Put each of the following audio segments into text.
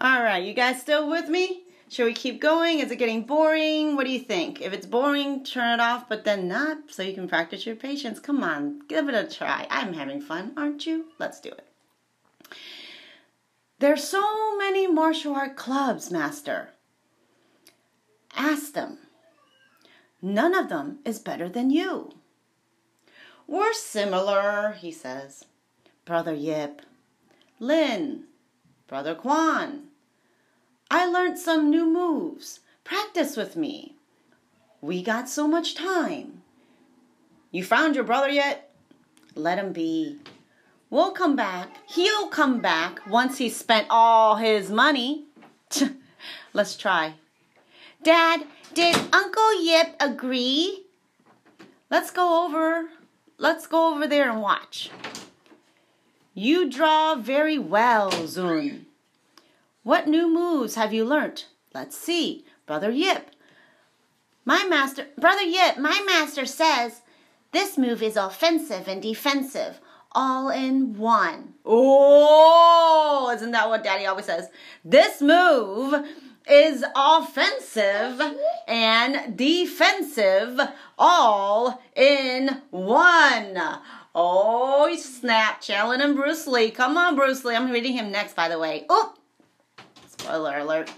All right, you guys still with me? Should we keep going? Is it getting boring? What do you think? If it's boring, turn it off, but then not so you can practice your patience. Come on, give it a try. I'm having fun, aren't you? Let's do it. There's so many martial art clubs, Master. Ask them. None of them is better than you. We're similar, he says. Brother Yip. Lin. Brother Kwan, I learned some new moves. Practice with me. We got so much time. You found your brother yet? Let him be. We'll come back. He'll come back once he's spent all his money. Let's try. Dad, did Uncle Yip agree? Let's go over. Let's go over there and watch. You draw very well, Zun. What new moves have you learnt? Let's see. Brother Yip. My master, Brother Yip, my master says this move is offensive and defensive all in one. Oh, isn't that what daddy always says? This move is offensive and defensive all in one. Oh, snap, Challen and Bruce Lee. Come on, Bruce Lee. I'm reading him next, by the way. Oh, spoiler alert.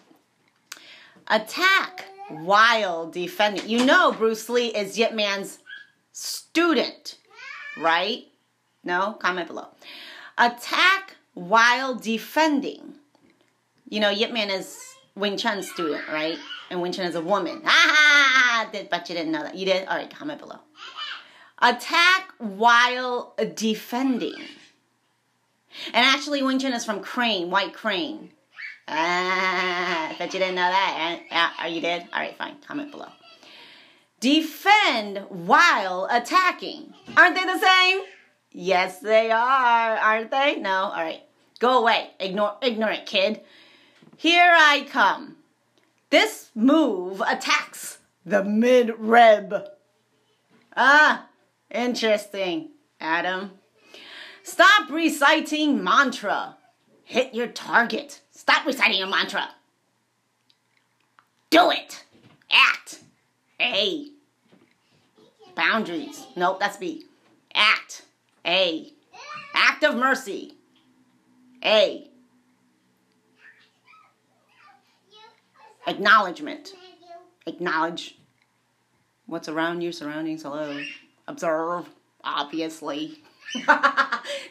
Attack while defending. You know Bruce Lee is Yip Man's student, right? No? Comment below. Attack while defending. You know, Yip Man is Wing Chun's student, right? And Wing Chun is a woman. Ah, but you didn't know that. You did? All right, comment below. Attack while defending. And actually, Wing Chun is from Crane, White Crane. Ah, bet you didn't know that. Are you did? All right, fine. Comment below. Defend while attacking. Aren't they the same? Yes, they are, aren't they? No? All right. Go away, ignore, ignorant kid. Here I come. This move attacks the mid rib. Ah, interesting, Adam. Stop reciting mantra. Hit your target. Stop reciting your mantra. Do it. Act. A. Boundaries. Nope, that's B. Act. A. Act of mercy. A. Acknowledgement. Acknowledge what's around you, surroundings. Hello. Observe, obviously.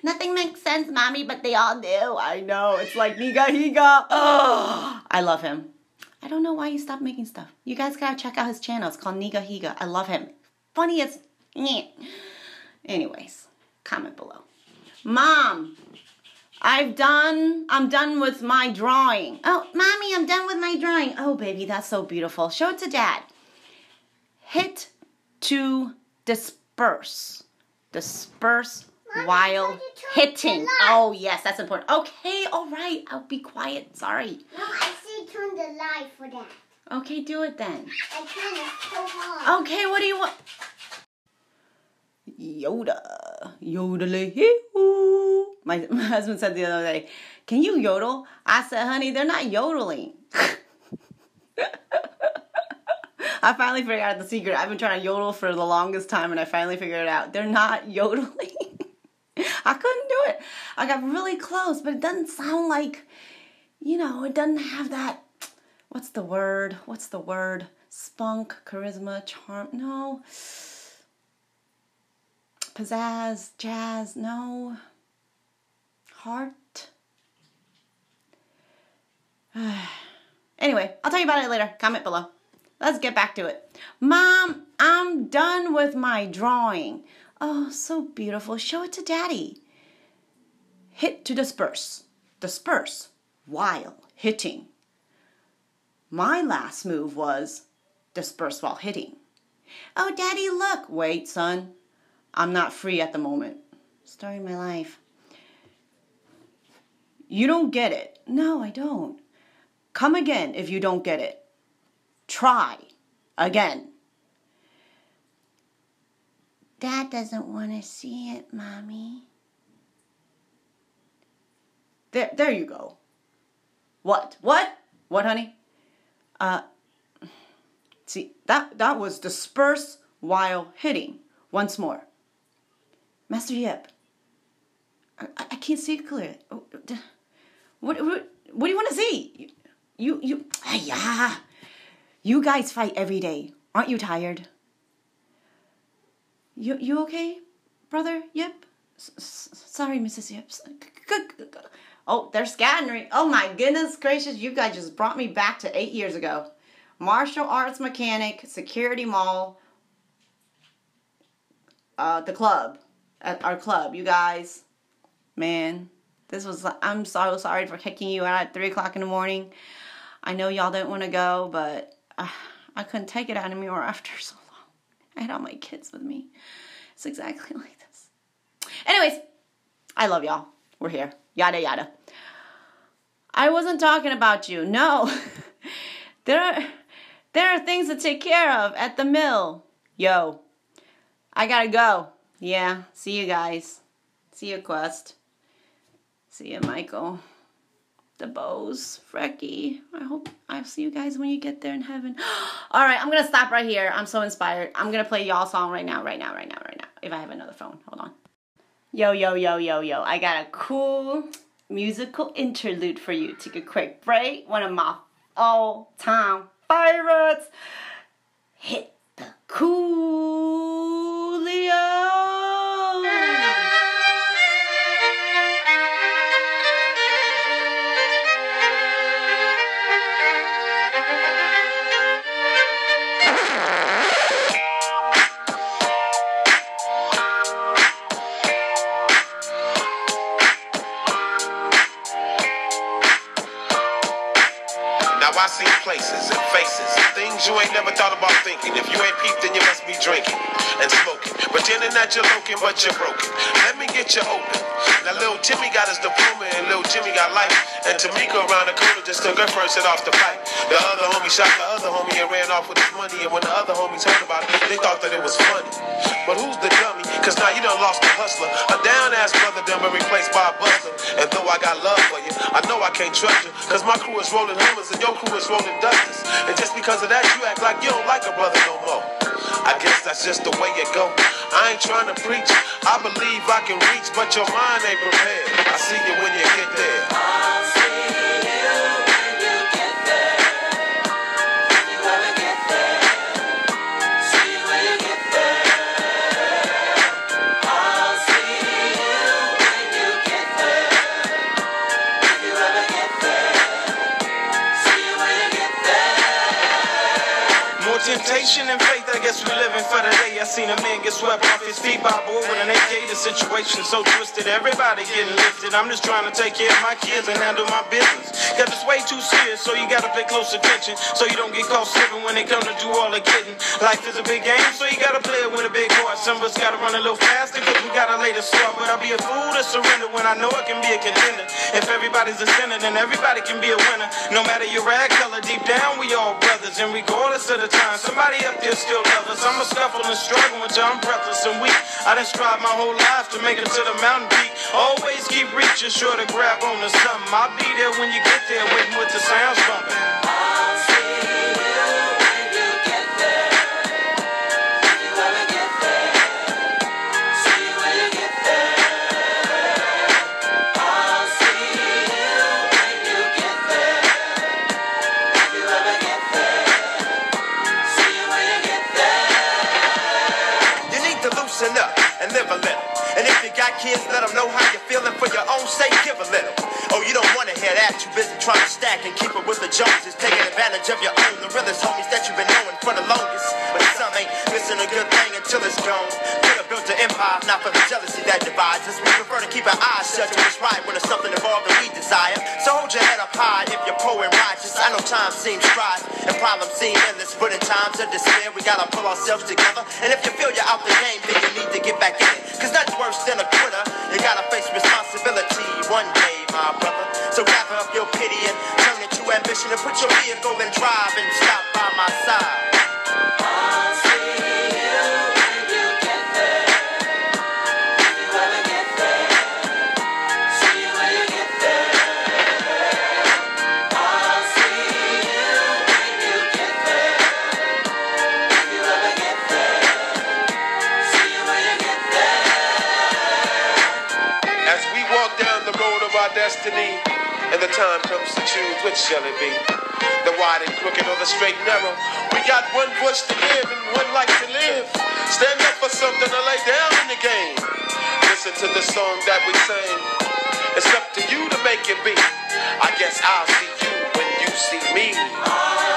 Nothing makes sense, mommy, but they all do. I know. It's like Nigahiga. Oh, I love him. I don't know why he stopped making stuff. You guys gotta check out his channel. It's called Nigahiga. I love him. Funny as. Anyways, comment below. Mom, I've done, I'm done with my drawing. Oh, mommy, I'm done with my drawing. Oh, baby, that's so beautiful. Show it to dad. Hit to disperse. Disperse mommy, while hitting. Oh, yes, that's important. Okay, all right. I'll be quiet. Sorry. No, I say turn the light for that. Okay, do it then. I turn it so hard. Okay, what do you want? Yoda. Yodel hoo. My, my husband said the other day, Can you yodel? I said, Honey, they're not yodeling. I finally figured out the secret. I've been trying to yodel for the longest time and I finally figured it out. They're not yodeling. I couldn't do it. I got really close, but it doesn't sound like, you know, it doesn't have that. What's the word? What's the word? Spunk, charisma, charm. No pizzazz, jazz, no. Heart. anyway, I'll tell you about it later. Comment below. Let's get back to it. Mom, I'm done with my drawing. Oh, so beautiful. Show it to Daddy. Hit to disperse. Disperse while hitting. My last move was disperse while hitting. Oh, Daddy, look. Wait, son. I'm not free at the moment. Story of my life. You don't get it. No, I don't. Come again if you don't get it. Try again. Dad doesn't want to see it, Mommy. There, there you go. What? What? What, honey? Uh, see, that, that was disperse while hitting. Once more. Master Yip, I, I can't see it clearly. Oh, what, what, what do you want to see? You, you, yeah. You guys fight every day. Aren't you tired? You, you okay, brother Yep. Sorry, Mrs. Yip. Oh, they're scattering. Oh my goodness gracious, you guys just brought me back to eight years ago. Martial arts mechanic, security mall, uh, the club, at our club. You guys, man, this was, I'm so sorry for kicking you out at 3 o'clock in the morning. I know y'all didn't want to go, but uh, I couldn't take it anymore after so long. I had all my kids with me. It's exactly like this. Anyways, I love y'all. We're here. Yada yada. I wasn't talking about you. No. there are there are things to take care of at the mill. Yo. I gotta go. Yeah. See you guys. See you, Quest. See you, Michael. The bows, Frecky. I hope I'll see you guys when you get there in heaven. All right, I'm gonna stop right here. I'm so inspired. I'm gonna play y'all song right now, right now, right now, right now. If I have another phone, hold on. Yo, yo, yo, yo, yo. I got a cool musical interlude for you. Take a quick break. One of my all-time favorites. Hit the Coolio. I see places and faces, and things you ain't never thought about thinking. If you ain't peeped, then you must be drinking and smoking. Pretending that you're looking, but you're broken. Let me get you open. Now, little Timmy got his diploma and little Jimmy got life. And Tamika around the corner just took her first hit off the pipe. The other homie shot the other homie and ran off with his money. And when the other homies heard about it, they thought that it was funny. But who's the dummy? Cause now you done lost the hustler. A down ass brother done been replaced by a buster. And though I got love for you, I know I can't trust you. Cause my crew is rolling hummers and your crew is rolling dusters. And just because of that, you act like you don't like a brother no more. I guess that's just the way it go. I ain't trying to preach. I believe I can reach, but your mind ain't prepared. I see you when you get there. And faith, I guess we living for the day. I seen a man get swept off his feet by a bull with an AK. The situation so twisted, everybody getting lifted. I'm just trying to take care of my kids and handle my business. Cause it's way too serious, so you gotta pay close attention. So you don't get caught slipping when they come to do all the getting. Life is a big game, so you gotta play it with a big heart. Some of us gotta run a little faster, cause we gotta lay the start. But I'll be a fool to surrender when I know I can be a contender. If everybody's a sinner, then everybody can be a winner. No matter your rag color, deep down we all brothers. And regardless of the time, somebody up there still love us. I'm and struggle until I'm breathless and weak. I done strive my whole life to make it to the mountain peak. Always keep reaching, sure to grab on to something. I'll be there when you get there, waiting with the sounds bumping. Kids, let them know how that. You busy trying to stack and keep it with the Joneses, taking advantage of your own, the realest homies that you've been knowing for the longest. But some ain't missing a good thing until it's gone. Could have built an empire, not for the jealousy that divides us. We prefer to keep our eyes shut to what's right when it's something involved that we desire. So hold your head up high if you're poor and righteous. I know time seems dry and problems seem endless, but in times of despair, we gotta pull ourselves together. And if you feel you're out the game, then you need to get back in. Cause nothing's worse than a quitter. You gotta face responsibility one day, my brother. So gather up your pity and turn it to ambition and put your vehicle in drive and stop by my side. Destiny, and the time comes to choose which shall it be. The wide and crooked or the straight and narrow. We got one voice to give and one life to live. Stand up for something to lay down in the game. Listen to the song that we sing. It's up to you to make it be. I guess I'll see you when you see me.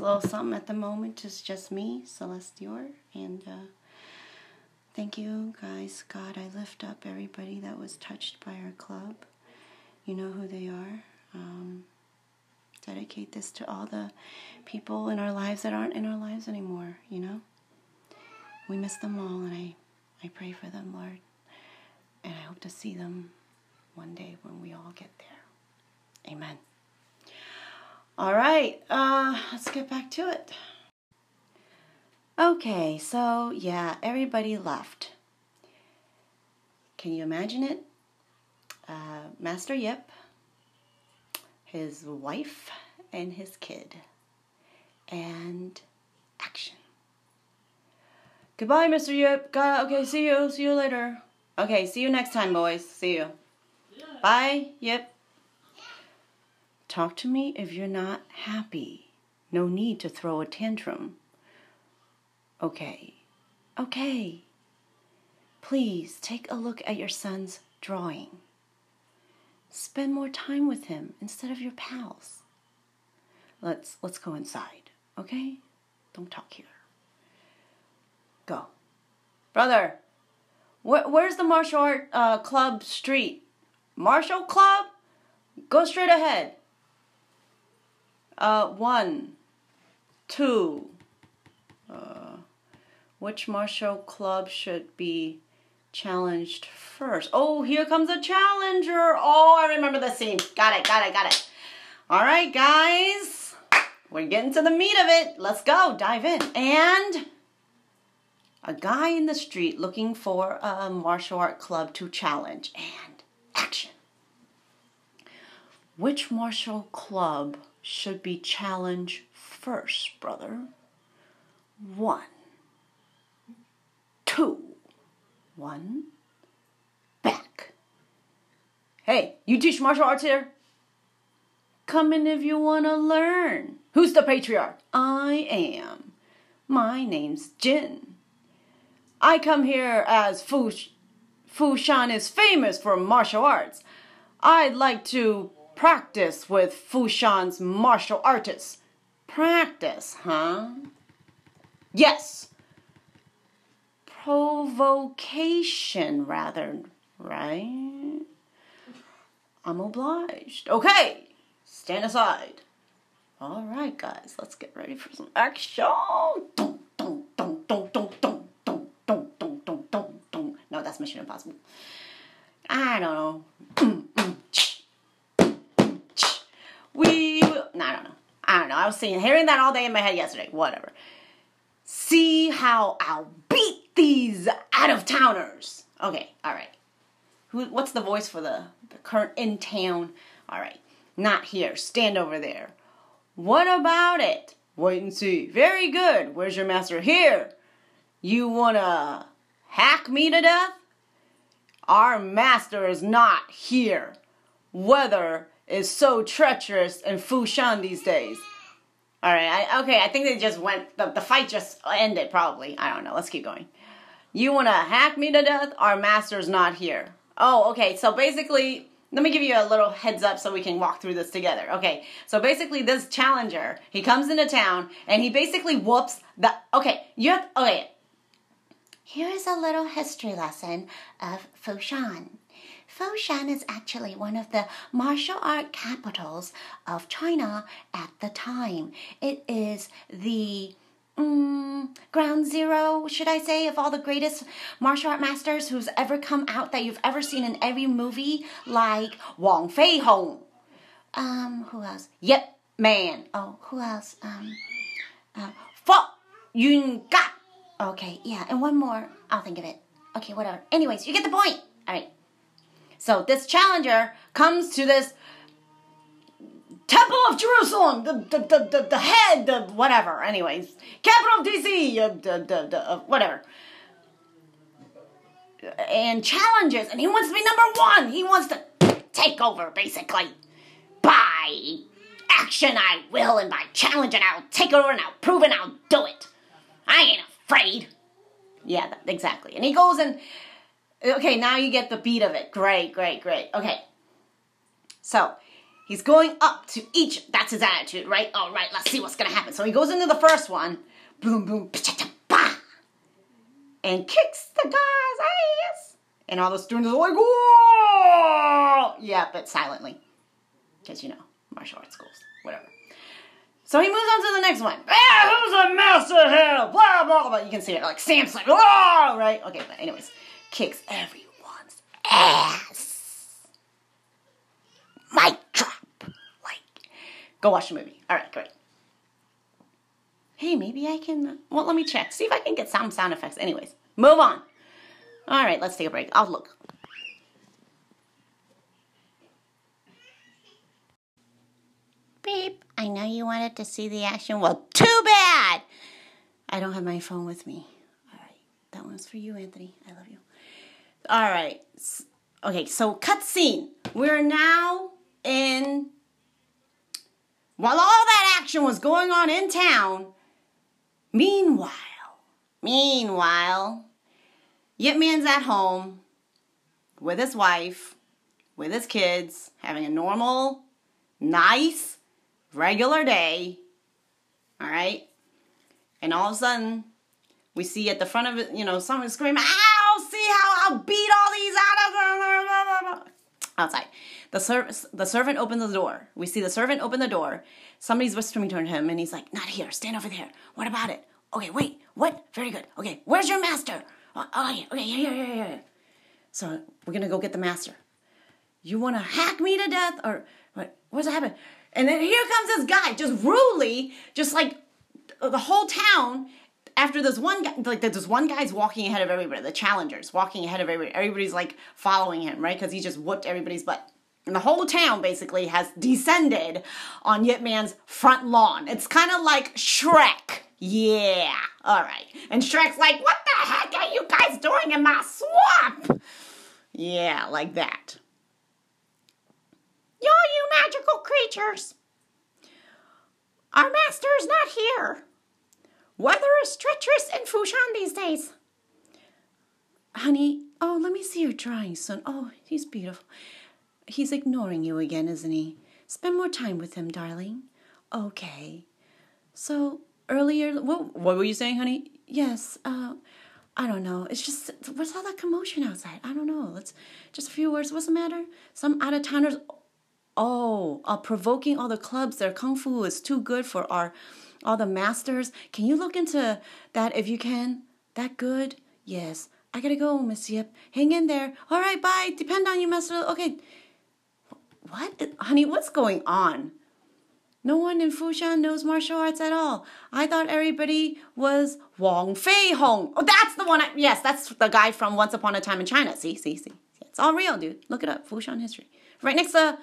A little something at the moment. It's just me, Celeste Dior, and uh, thank you guys. God, I lift up everybody that was touched by our club. You know who they are. Um, dedicate this to all the people in our lives that aren't in our lives anymore. You know, we miss them all, and I, I pray for them, Lord, and I hope to see them one day when we all get there. Amen. All right, uh, let's get back to it. Okay, so yeah, everybody left. Can you imagine it? Uh, Master Yip, his wife, and his kid. And action. Goodbye, Mr. Yip. Got okay, see you. See you later. Okay, see you next time, boys. See you. Bye. Yep. Talk to me if you're not happy. No need to throw a tantrum. Okay. Okay. Please take a look at your son's drawing. Spend more time with him instead of your pals. Let's let's go inside, okay? Don't talk here. Go. Brother, where, where's the martial art uh, club street? Martial club? Go straight ahead. Uh, one, two. Uh, which martial club should be challenged first? Oh, here comes a challenger. Oh, I remember the scene. Got it, got it, got it. All right, guys. We're getting to the meat of it. Let's go. Dive in. And a guy in the street looking for a martial art club to challenge. And action. Which martial club should be challenged first, brother? One, two, one, back. Hey, you teach martial arts here? Come in if you want to learn. Who's the patriarch? I am. My name's Jin. I come here as Fu, Foshan is famous for martial arts. I'd like to practice with Foshan's martial artists. Practice, huh? Yes. Provocation, rather, right? I'm obliged. Okay, stand aside. All right, guys, let's get ready for some action. Dun, dun, dun, dun, dun, dun, dun, dun, dun, dun, dun, dun. No, that's Mission Impossible. I don't know. I don't know. I don't know. I was seeing, hearing that all day in my head yesterday. Whatever. See how I'll beat these out of towners. Okay, all right. Who? What's the voice for the, the current in town? All right, not here. Stand over there. What about it? Wait and see. Very good. Where's your master? Here. You wanna hack me to death? Our master is not here. Weather is so treacherous in Foshan these days. All right, I, okay, I think they just went, the, the fight just ended probably. I don't know, let's keep going. You want to hack me to death? Our master's not here. Oh, okay, so basically, let me give you a little heads up so we can walk through this together. Okay, so basically, this challenger, he comes into town and he basically whoops the. Okay, you have. Okay, Here is a little history lesson of Foshan. Foshan is actually one of the martial art capitals of China at the time. It is the mm, ground zero, should I say, of all the greatest martial art masters who's ever come out that you've ever seen in every movie, like Wong Fei Hong. Um, who else? Yep, Man. Oh, who else? Um, uh, Fo Yun Ga. Okay, yeah, and one more. I'll think of it. Okay, whatever. Anyways, you get the point. All right. So this challenger comes to this Temple of Jerusalem, the the the, the, the head, the whatever. Anyways, capital of DC, uh, the, the, the, uh, whatever. And challenges, and he wants to be number one. He wants to take over, basically. By action, I will, and by challenge, and I'll take over, and I'll prove, and I'll do it. I ain't afraid. Yeah, exactly. And he goes and okay, now you get the beat of it. Great, great, great. Okay. So he's going up to each. That's his attitude, right? All right, let's see what's gonna happen. So he goes into the first one, boom, boom, pa-cha-cha, and kicks the guy's ass. And all the students are like, whoa! Yeah, but silently, because you know martial arts schools, whatever. So he moves on to the next one. Ah, who's a master here? Blah blah blah. You can see it like Sam's like, oh, right? Okay, but anyways, kicks everyone's ass. Mic drop. Like, go watch the movie. All right, great. Hey, maybe I can. Well, let me check. See if I can get some sound effects. Anyways, move on. All right, let's take a break. I'll look. Beep. I know you wanted to see the action. Well, too bad. I don't have my phone with me. All right, that one's for you, Anthony. I love you. All right. Okay, so cut scene. We're now in. While all that action was going on in town, meanwhile, meanwhile, Yip Man's at home with his wife, with his kids, having a normal, nice, regular day. All right? And all of a sudden, we see at the front of it, you know, someone screaming, see how I'll beat all these out of them outside. The, ser- the servant opens the door. We see the servant open the door. Somebody's whispering to him, and he's like, Not here, stand over there. What about it? Okay, wait, what? Very good. Okay, where's your master? Oh, oh yeah, okay, here, here, here, here. So we're gonna go get the master. You wanna hack me to death? Or what? What's happening? And then here comes this guy, just rudely, just like the whole town after this one guy, like this one guy's walking ahead of everybody, the challengers walking ahead of everybody. Everybody's like following him, right? Because he just whooped everybody's butt. And the whole town basically has descended on Yip Man's front lawn. It's kind of like Shrek. Yeah. All right. And Shrek's like, what the heck are you guys doing in my swamp? Yeah, like that. Yo, you magical creatures. Our master is not here. Weather is treacherous in Foshan these days. Honey, oh, let me see your drawing, son. Oh, he's beautiful. He's ignoring you again, isn't he? Spend more time with him, darling. Okay. So, earlier, what, what were you saying, honey? Yes, uh, I don't know. It's just, what's all that commotion outside? I don't know. Let's, just a few words. What's the matter? Some out of towners Oh, uh, provoking all the clubs. Their kung fu is too good for our all the masters. Can you look into that if you can? That good? Yes. I gotta go, Miss Yip. Hang in there. All right, bye. Depend on you, Master. Okay. What, honey? What's going on? No one in Foshan knows martial arts at all. I thought everybody was Wong Fei Hong. Oh, that's the one. I, yes, that's the guy from Once Upon a Time in China. See, see, see. It's all real, dude. Look it up. Foshan history. Right next to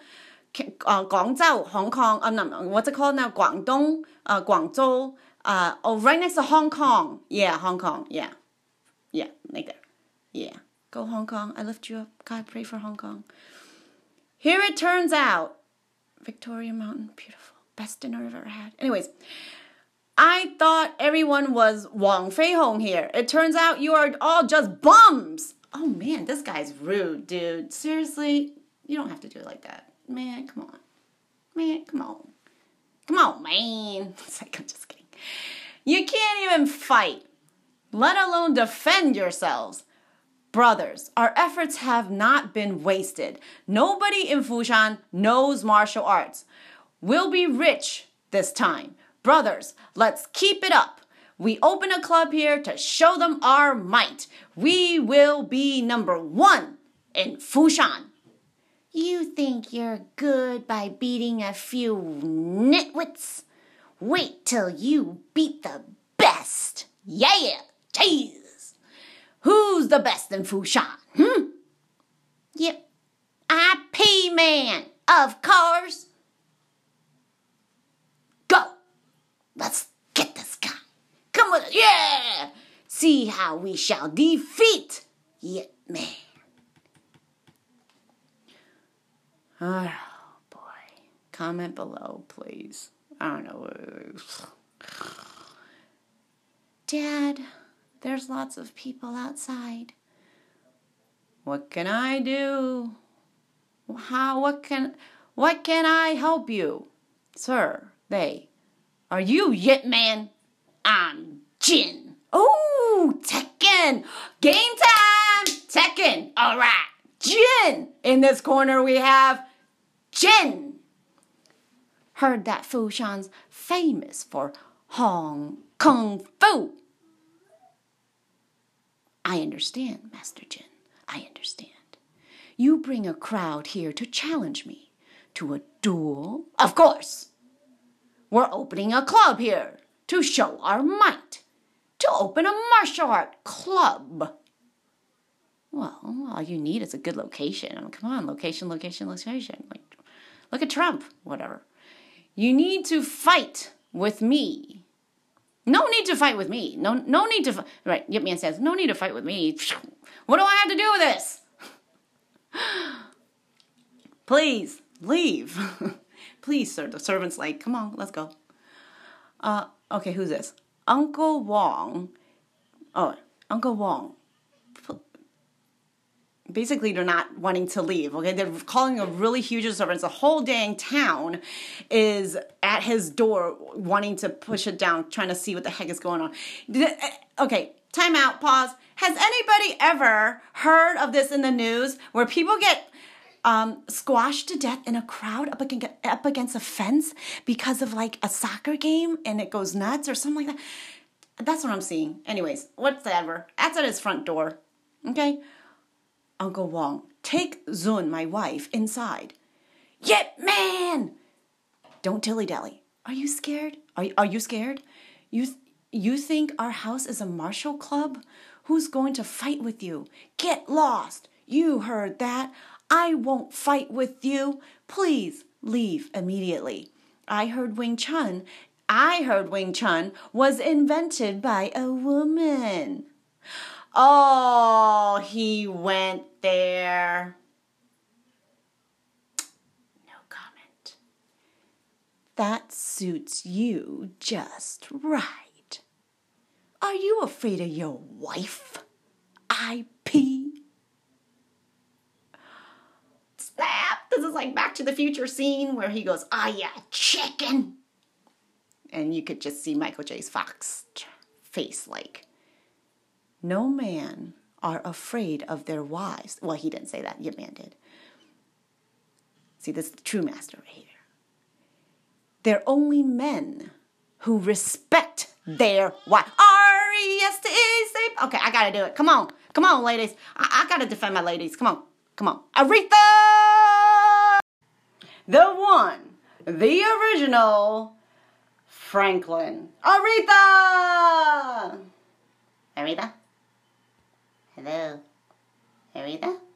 uh, Guangzhou, Hong Kong. Um, no, no, what's it called now? Guangdong, uh, Guangzhou. Uh, oh, right next to Hong Kong. Yeah, Hong Kong. Yeah, yeah, right there. Yeah, go Hong Kong. I lift you up. God, pray for Hong Kong. Here it turns out, Victoria Mountain, beautiful, best dinner I've ever had. Anyways, I thought everyone was Wong Fei Hong here. It turns out you are all just bums. Oh man, this guy's rude, dude. Seriously, you don't have to do it like that. Man, come on. Man, come on. Come on, man. It's like, I'm just kidding. You can't even fight, let alone defend yourselves. Brothers, our efforts have not been wasted. Nobody in Foshan knows martial arts. We'll be rich this time. Brothers, let's keep it up. We open a club here to show them our might. We will be number one in Foshan. You think you're good by beating a few nitwits? Wait till you beat the best. Yeah, jeez. Who's the best in Foshan? Hmm? Yep. IP man, of course. Go. Let's get this guy. Come with us. Yeah. See how we shall defeat Yip Man. Oh boy. Comment below, please. I don't know. Dad, there's lots of people outside. What can I do? How what can what can I help you? Sir, they. Are you Yip Man? I'm Jin. Oh, Tekken! Game time! Tekken! Alright. Jin! In this corner we have Jin. Heard that Foshan's famous for Hong Kung Fu. I understand, Master Jin. I understand. You bring a crowd here to challenge me. To a duel? Of course. We're opening a club here to show our might. To open a martial art club. Well, all you need is a good location. I mean, come on, location, location, location. Like, look at Trump, whatever. You need to fight with me. No need to fight with me. No, no need to. Right, Yip Man says, no need to fight with me. What do I have to do with this? Please leave. Please, sir. The servant's like, come on, let's go. Uh, okay, who's this? Uncle Wong. Oh, Uncle Wong. Basically, they're not wanting to leave. Okay, they're calling a really huge disturbance. The whole dang town is at his door, wanting to push it down, trying to see what the heck is going on. Okay, time out. Pause. Has anybody ever heard of this in the news where people get um, squashed to death in a crowd up against, up against a fence because of like a soccer game and it goes nuts or something like that. That's what I'm seeing. Anyways, whatever. That's at his front door. Okay? Uncle Wong, take Zun, my wife, inside. Yip man! Don't dilly dally. Are you scared? Are, are you scared? You, you think our house is a martial club? Who's going to fight with you? Get lost. You heard that. I won't fight with you. Please leave immediately. I heard Wing Chun. I heard Wing Chun was invented by a woman. Oh, he went there. No comment. That suits you just right. Are you afraid of your wife? IP? Snap! This is like Back to the Future scene where he goes, Ah, yeah, chicken. And you could just see Michael J. Fox face like, no man are afraid of their wives. Well, he didn't say that. Yip Man did. See, this is the true master right here. They're only men who respect their wife. R E S T E. Okay, I gotta do it. Come on, come on, ladies. I, I gotta defend my ladies. Come on, come on. Aretha, the one, the original Franklin. Aretha. Aretha. Hello. Aretha?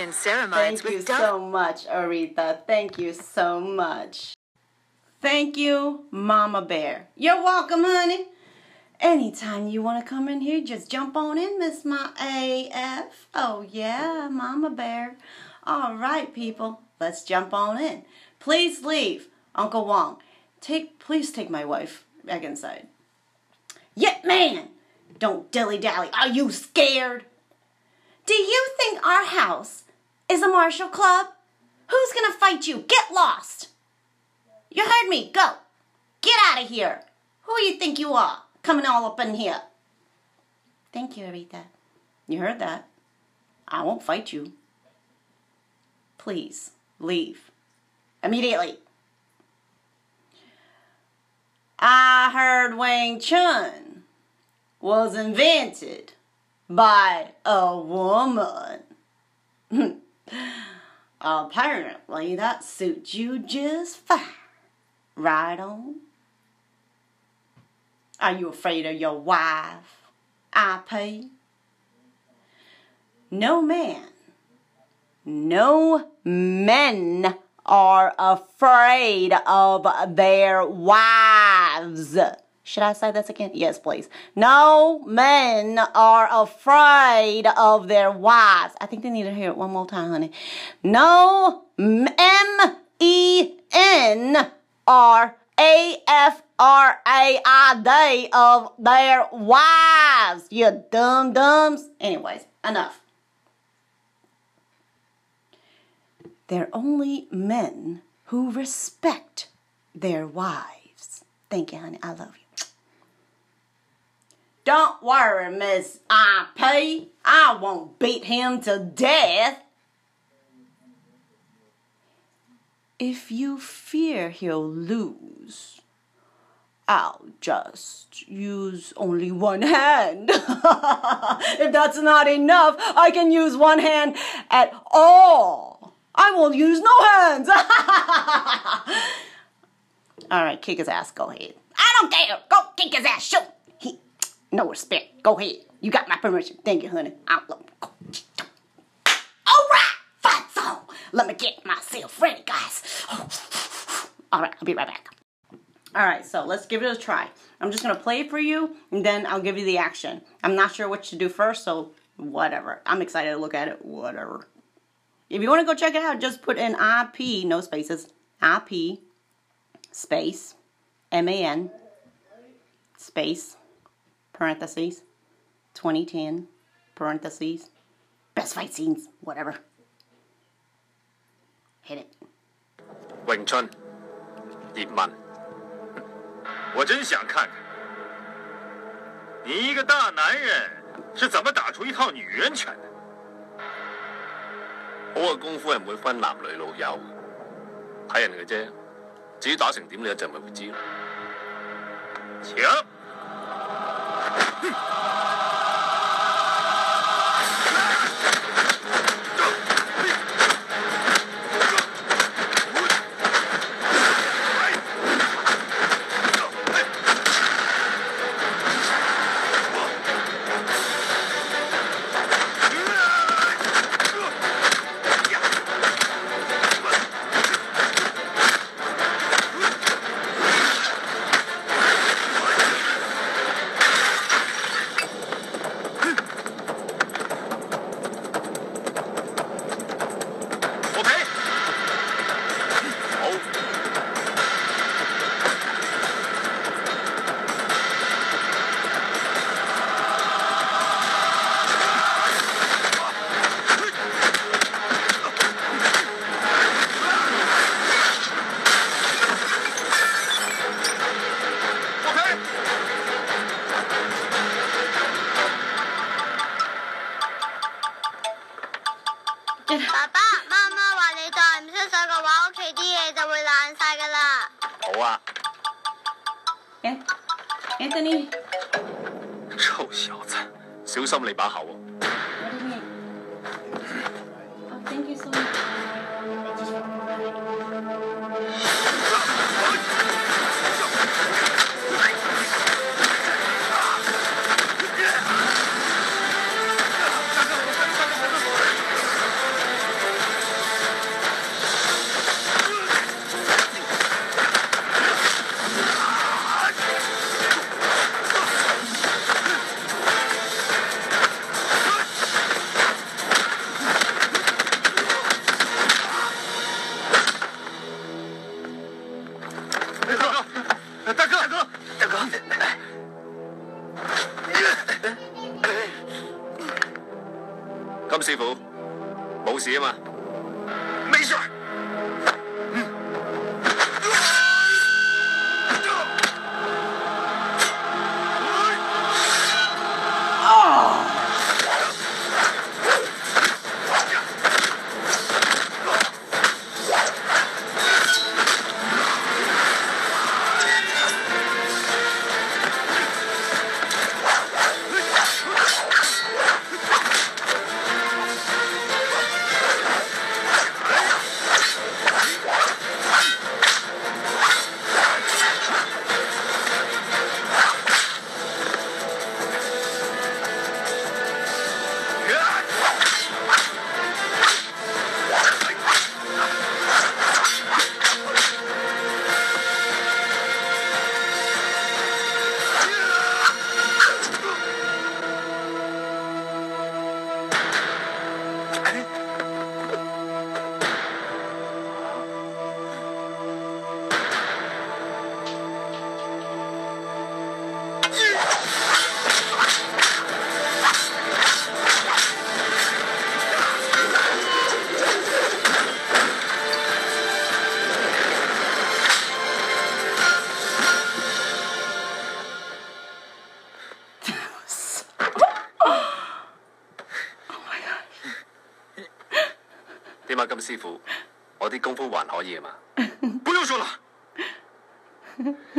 Renew right. skin ceramides Thank you so much, Aretha. Thank you so much. Thank you, Mama Bear. You're welcome, honey. Anytime you want to come in here, just jump on in, Miss My AF. Oh, yeah, Mama Bear. All right, people, let's jump on in. Please leave, Uncle Wong. Take, please take my wife back inside. Yet, man, don't dilly dally. Are you scared? Do you think our house is a martial club? Who's gonna fight you? Get lost! You heard me. Go. Get out of here. Who you think you are? Coming all up in here. Thank you, Aretha. You heard that. I won't fight you. Please, leave. Immediately. I heard Wing Chun was invented by a woman. Uh, apparently, that suits you just fine. Right on. Are you afraid of your wife, IP? No man, no men are afraid of their wives. Should I say this again? Yes, please. No men are afraid of their wives. I think they need to hear it one more time, honey. No M E N R A F R A I D of their wives. You dumb dumbs. Anyways, enough. They're only men who respect their wives. Thank you, honey. I love you. Don't worry, Miss IP. I won't beat him to death. If you fear he'll lose, I'll just use only one hand. if that's not enough, I can use one hand at all. I won't use no hands. all right, kick his ass. Go ahead. I don't care. Go kick his ass. Shoot. No respect. Go ahead. You got my permission. Thank you, honey. Go. All right, song. Let me get myself ready, guys. All right, I'll be right back. All right, so let's give it a try. I'm just gonna play it for you, and then I'll give you the action. I'm not sure what to do first, so whatever. I'm excited to look at it. Whatever. If you want to go check it out, just put in IP, no spaces, IP, space, M A N, space, parentheses, 2010, parentheses, best fight scenes, whatever. Hit it. 咏春，叶问，我真想看看你一个大男人是怎么打出一套女人拳的。好嘅功夫係唔會分男女老幼嘅，睇人嘅啫。至於打成點，你一陣咪會知咯。請。Oh!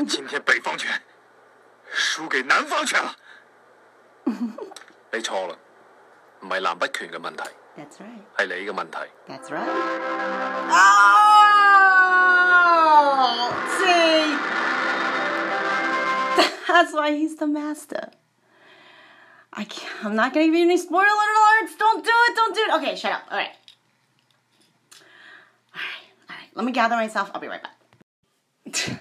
今天北方拳输给南方拳了。你错啦，唔系南北拳嘅问题， That's right. 系你嘅问题。 That's right. Oh, see, that's why he's the master. I can't, I'm not gonna give you any spoiler alerts. Don't do it. Don't do it. Okay, shut up. All right. All right. All right. Let me gather myself. I'll be right back.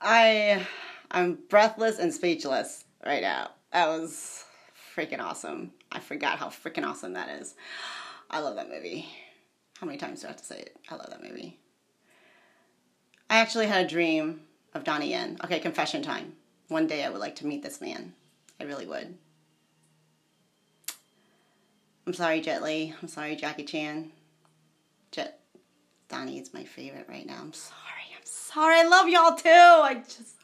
I, I'm breathless and speechless right now. That was freaking awesome. I forgot how freaking awesome that is. I love that movie. How many times do I have to say it? I love that movie. I actually had a dream of Donnie Yen. Okay, confession time. One day I would like to meet this man. I really would. I'm sorry, Jet Li. I'm sorry, Jackie Chan. Jet Donnie is my favorite right now. I'm sorry. Sorry. I love y'all too. I just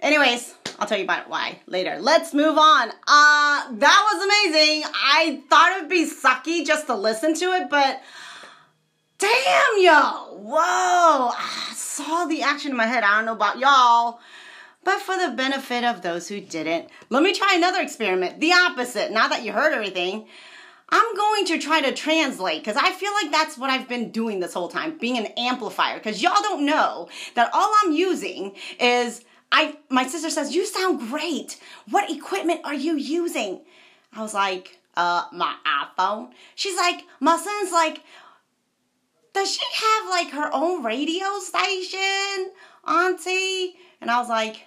Anyways, I'll tell you about it why later. Let's move on. Uh that was amazing. I thought it would be sucky just to listen to it, but damn yo. Whoa. I saw the action in my head. I don't know about y'all. But for the benefit of those who didn't, let me try another experiment. The opposite. Now that you heard everything, I'm going to try to translate because I feel like that's what I've been doing this whole time, being an amplifier. Because y'all don't know that all I'm using is I. My sister says you sound great. What equipment are you using? I was like, uh, my iPhone. She's like, my son's like, does she have like her own radio station, Auntie? And I was like,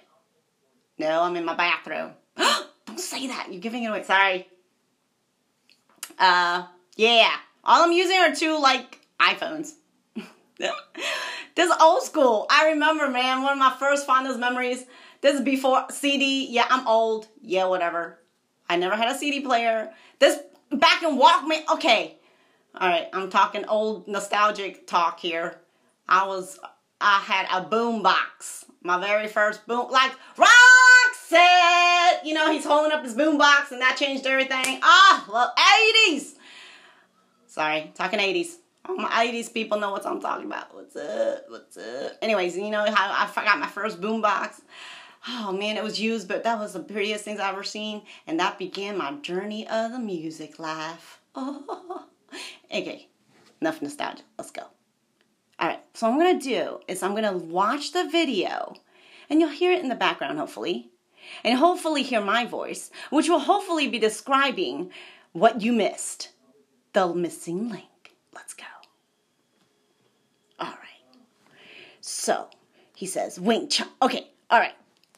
no, I'm in my bathroom. don't say that. You're giving it away. Sorry. Uh, yeah. All I'm using are two like iPhones. this is old school. I remember, man, one of my first fondest memories. This is before CD. Yeah, I'm old. Yeah, whatever. I never had a CD player. This back in Walkman. Okay. All right, I'm talking old nostalgic talk here. I was, I had a boom box. My very first boom, like Roxette. You know, he's holding up his boombox and that changed everything. Ah, well, 80s. Sorry, talking 80s. All my 80s people know what I'm talking about. What's up? What's up? Anyways, you know how I forgot my first boombox. Oh man, it was used, but that was the prettiest things I've ever seen, and that began my journey of the music life. Oh, okay, enough nostalgia. Let's go. All right, so I'm gonna do is I'm gonna watch the video, and you'll hear it in the background, hopefully, and hopefully hear my voice, which will hopefully be describing what you missed, the missing link. Let's go. All right. So he says, Wing Chun. Okay, all right.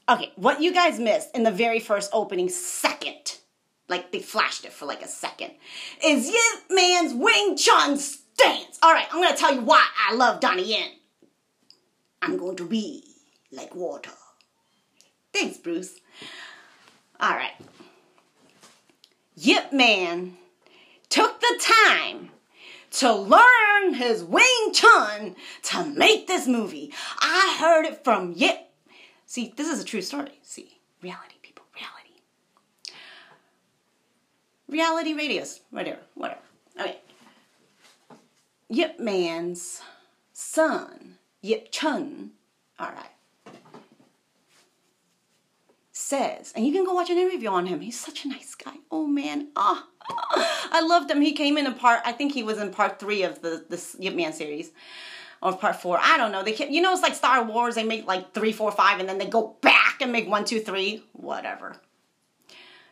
Okay, what you guys missed in the very first opening second, like they flashed it for like a second, is Yip Man's Wing Chun stance. All right, I'm gonna tell you why I love Donnie Yen. I'm going to be like water. Thanks, Bruce. All right. Yip Man took the time to learn his Wing Chun to make this movie. I heard it from Yip. See, this is a true story. See, reality, people, reality. Reality radios, whatever, whatever. Okay. Yip Man's son, Yip Chun, all right, says, and you can go watch an interview on him. He's such a nice guy. Oh man, ah, I loved him. He came in a part. I think he was in part three of the this Yip Man series, or part four. I don't know. They can, you know it's like Star Wars. They make like three, four, five, and then they go back and make one, two, three, whatever.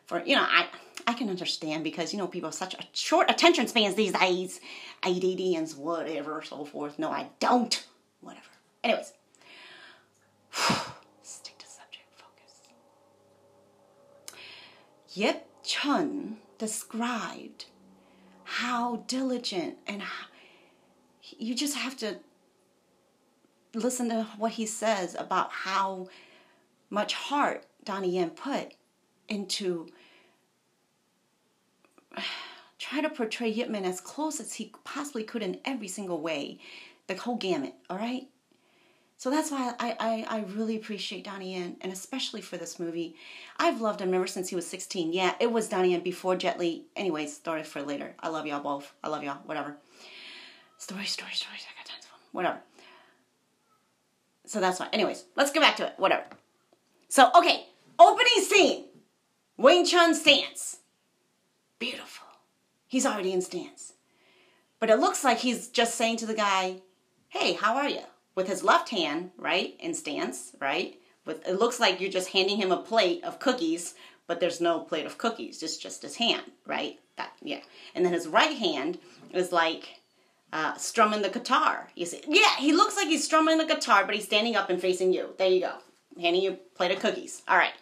For you know, I I can understand because you know people have such a short attention spans these days. ADDs, whatever, so forth. No, I don't. Whatever. Anyways, Yip Chun described how diligent and how, you just have to listen to what he says about how much heart Donnie Yen put into try to portray Yip Man as close as he possibly could in every single way, the whole gamut, all right? So that's why I, I, I really appreciate Donnie Yen, and especially for this movie. I've loved him ever since he was 16. Yeah, it was Donnie Yen before Jet Li. Anyways, story for later. I love y'all both. I love y'all. Whatever. Story, story, stories. I got tons of them. Whatever. So that's why. Anyways, let's get back to it. Whatever. So, okay. Opening scene. Wing Chun stance. Beautiful. He's already in stance. But it looks like he's just saying to the guy, hey, how are you? With his left hand, right, in stance, right? With it looks like you're just handing him a plate of cookies, but there's no plate of cookies, just just his hand, right? That yeah. And then his right hand is like uh, strumming the guitar. You see, yeah, he looks like he's strumming the guitar, but he's standing up and facing you. There you go, handing you plate of cookies. All right.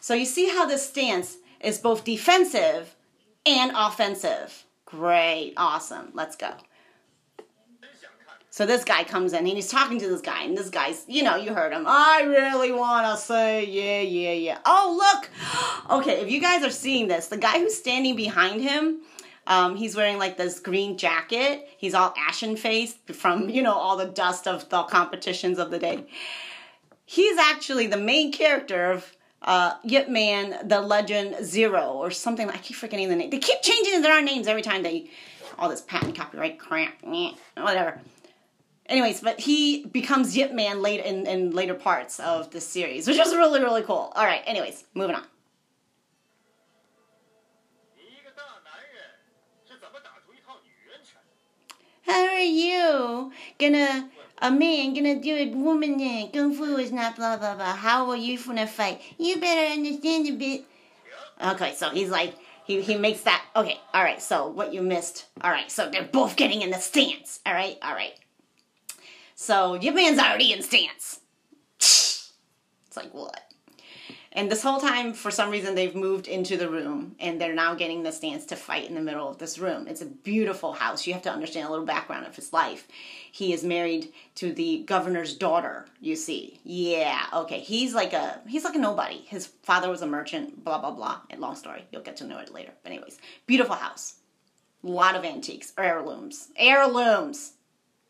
So you see how this stance is both defensive and offensive. Great, awesome. Let's go. So this guy comes in and he's talking to this guy, and this guy's, you know, you heard him. I really want to say, yeah, yeah, yeah. Oh, look. Okay, if you guys are seeing this, the guy who's standing behind him, um, he's wearing like this green jacket. He's all ashen faced from, you know, all the dust of the competitions of the day. He's actually the main character of uh, Yip Man, the Legend Zero, or something. Like. I keep forgetting the name. They keep changing their names every time they, all this patent copyright crap, whatever anyways, but he becomes Yip Man late in, in later parts of this series, which was really, really cool. All right, anyways, moving on. How are you gonna a man gonna do a woman in kung fu is not blah blah blah. How are you gonna fight? You better understand a bit. Okay, so he's like he he makes that okay. All right, so what you missed? All right, so they're both getting in the stance. All right, all right. So your man's already in stance. It's like what? And this whole time, for some reason, they've moved into the room and they're now getting the stance to fight in the middle of this room. It's a beautiful house. You have to understand a little background of his life. He is married to the governor's daughter, you see. Yeah, okay. He's like a he's like a nobody. His father was a merchant, blah blah blah. And long story. You'll get to know it later. But anyways, beautiful house. A lot of antiques, heirlooms. Heirlooms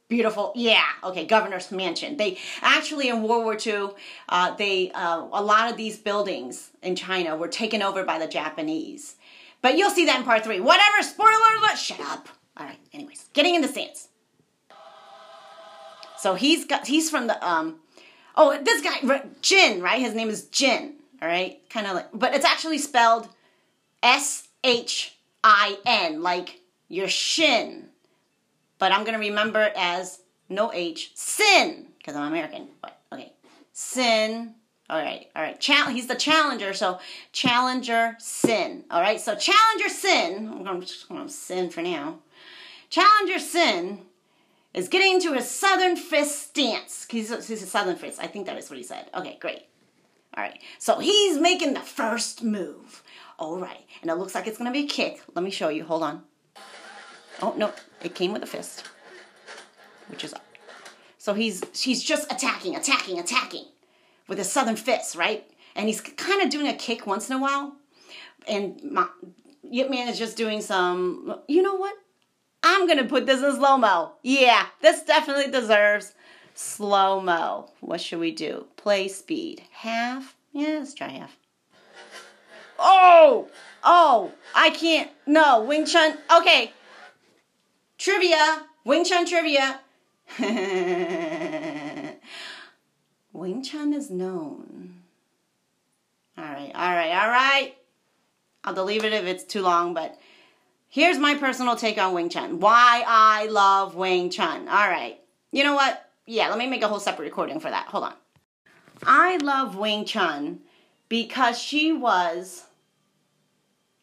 beautiful. Yeah. Okay governor's mansion. They actually in world war ii uh, they uh, a lot of these buildings in china were taken over by the japanese. But you'll see that in part three. Whatever spoiler alert shut up. All right anyways getting into stance so he's got he's from the um oh this guy jin right? His name is jin all right? Kind of like but it's actually spelled s-h-i-n like your shin but I'm gonna remember it as no H, sin, because I'm American. But okay, sin. All right, all right. Chal- he's the challenger, so challenger sin. All right, so challenger sin. I'm just gonna sin for now. Challenger sin is getting into a southern fist stance. He's a, he's a southern fist. I think that is what he said. Okay, great. All right, so he's making the first move. All right, and it looks like it's gonna be a kick. Let me show you. Hold on. Oh no, it came with a fist, which is so he's he's just attacking, attacking, attacking with a southern fist, right? And he's kind of doing a kick once in a while, and my, Yip Man is just doing some. You know what? I'm gonna put this in slow mo. Yeah, this definitely deserves slow mo. What should we do? Play speed. Half? Yeah, let's try half. Oh! Oh! I can't. No, Wing Chun. Okay. Trivia. Wing Chun trivia. Wing Chun is known. Alright, alright, alright. I'll delete it if it's too long, but here's my personal take on Wing Chun. Why I love Wing Chun. Alright. You know what? Yeah, let me make a whole separate recording for that. Hold on. I love Wing Chun because she was.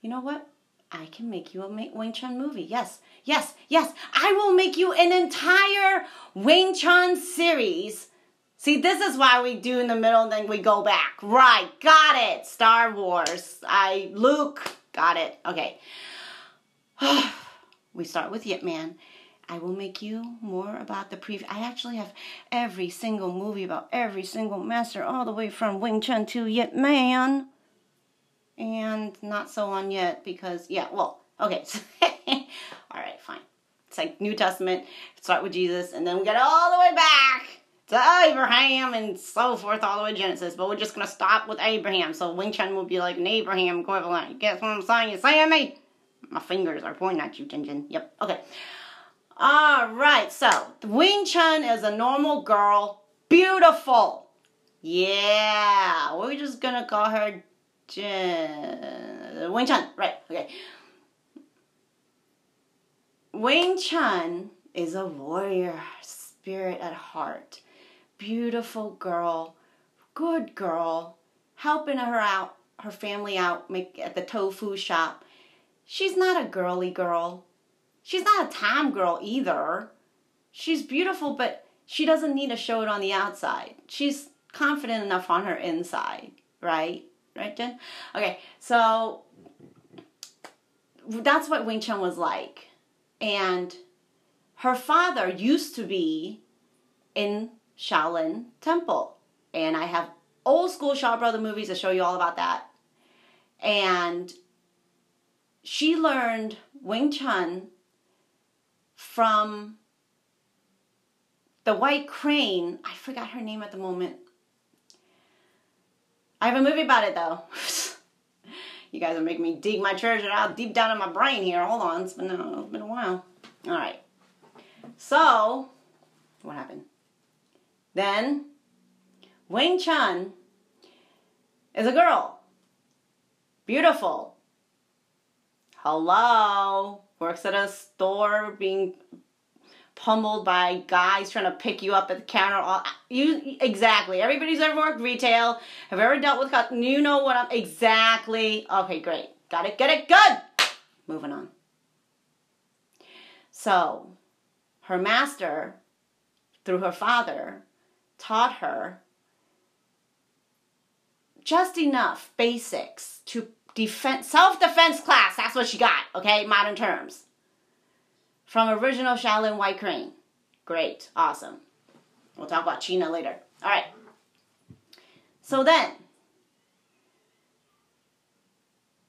You know what? I can make you a Wing Chun movie. Yes, yes, yes. I will make you an entire Wing Chun series. See, this is why we do in the middle and then we go back. Right, got it. Star Wars. I Luke. Got it. Okay. we start with Yip Man. I will make you more about the previous. I actually have every single movie about every single master, all the way from Wing Chun to Yip Man. And not so on yet because, yeah, well, okay. all right, fine. It's like New Testament, start with Jesus, and then we get all the way back to Abraham and so forth, all the way to Genesis. But we're just gonna stop with Abraham. So Wing Chun will be like an Abraham equivalent. Guess what I'm saying? You saying me? My fingers are pointing at you, Jin Jin. Yep. Okay. All right. So Wing Chun is a normal girl, beautiful. Yeah. We're just gonna call her Jin. Wing Chun. Right. Okay. Wing Chun is a warrior spirit at heart. Beautiful girl, good girl, helping her out, her family out, make at the tofu shop. She's not a girly girl. She's not a Tom girl either. She's beautiful, but she doesn't need to show it on the outside. She's confident enough on her inside, right? Right, Jen? Okay, so that's what Wing Chun was like. And her father used to be in Shaolin Temple. And I have old school Shaw Brother movies to show you all about that. And she learned Wing Chun from the White Crane. I forgot her name at the moment. I have a movie about it though. you guys are making me dig my treasure out deep down in my brain here. Hold on, it's been, uh, it's been a while. All right. So, what happened? Then, Wing Chun is a girl. Beautiful. Hello. Works at a store being pummeled by guys trying to pick you up at the counter. All you exactly. Everybody's ever worked retail, have ever dealt with you know what I'm exactly. Okay, great. Got it. Get it. Good. Moving on. So, her master, through her father, taught her just enough basics to defend self-defense class. That's what she got. Okay, modern terms from original Shaolin White Crane. Great, awesome. We'll talk about China later. All right. So then,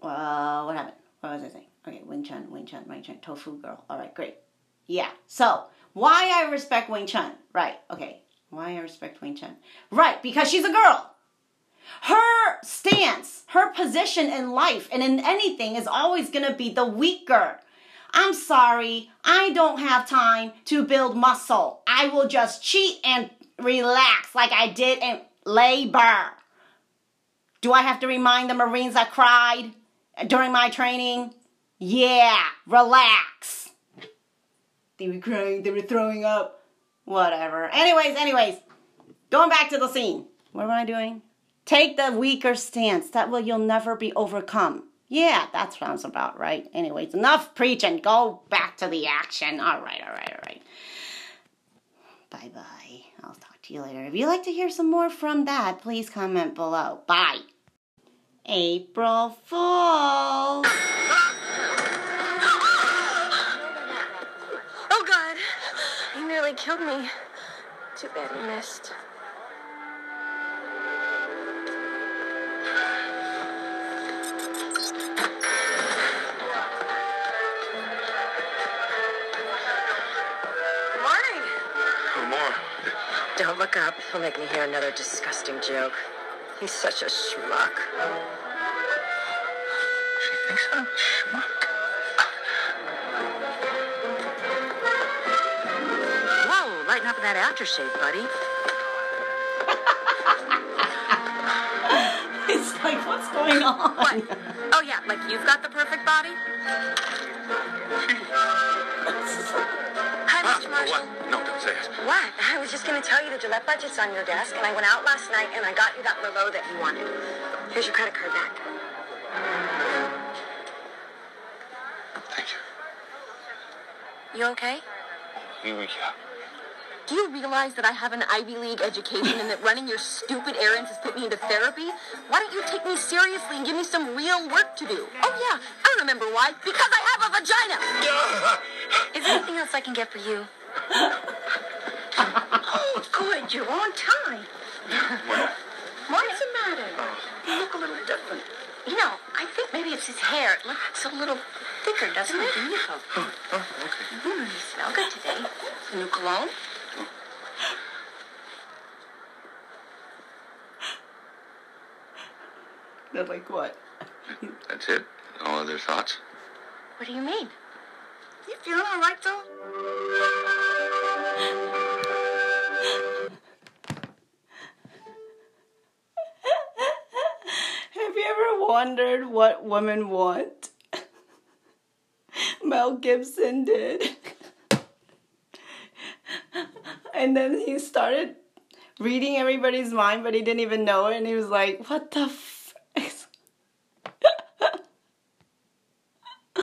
well, what happened? What was I saying? Okay, Wing Chun, Wing Chun, Wing Chun, Tofu Girl. All right, great. Yeah. So why I respect Wing Chun? Right. Okay. Why I respect Wing Chun? Right, because she's a girl. Her stance, her position in life and in anything is always going to be the weaker. I'm sorry, I don't have time to build muscle. I will just cheat and relax like I did in labor. Do I have to remind the Marines I cried during my training? Yeah, relax. They were crying, they were throwing up. Whatever. Anyways, anyways, going back to the scene. What am I doing? Take the weaker stance. That way you'll never be overcome. Yeah, that sounds about right. Anyways, enough preaching. Go back to the action. All right, all right, all right. Bye bye. I'll talk to you later. If you'd like to hear some more from that, please comment below. Bye. April Fool. Oh God! He nearly killed me. Too bad he missed. Don't look up. He'll make me hear another disgusting joke. He's such a schmuck. She thinks I'm a schmuck. Whoa, lighten up with that aftershave, buddy. It's like, what's going on? What? Oh, yeah, like you've got the perfect body? Hi, Mr. Marshall. What? No, don't say it. What? I was just going to tell you the Gillette budget's on your desk, and I went out last night and I got you that Merlot that you wanted. Here's your credit card back. Thank you. You okay? Go. Do you realize that I have an Ivy League education and that running your stupid errands has put me into therapy? Why don't you take me seriously and give me some real work to do? Oh, yeah, I remember why. Because I have a vagina! Is there anything else I can get for you? oh, good, you're on time. What's the matter? You look a little different. You know, I think maybe it's his hair. It looks a little thicker, doesn't it? Beautiful. Oh, okay. Mm, you smell good today. A new cologne? They're like, what? That's it? No other thoughts? What do you mean? You feeling all right, though? Have you ever wondered what women want? Mel Gibson did. and then he started reading everybody's mind, but he didn't even know it. And he was like, What the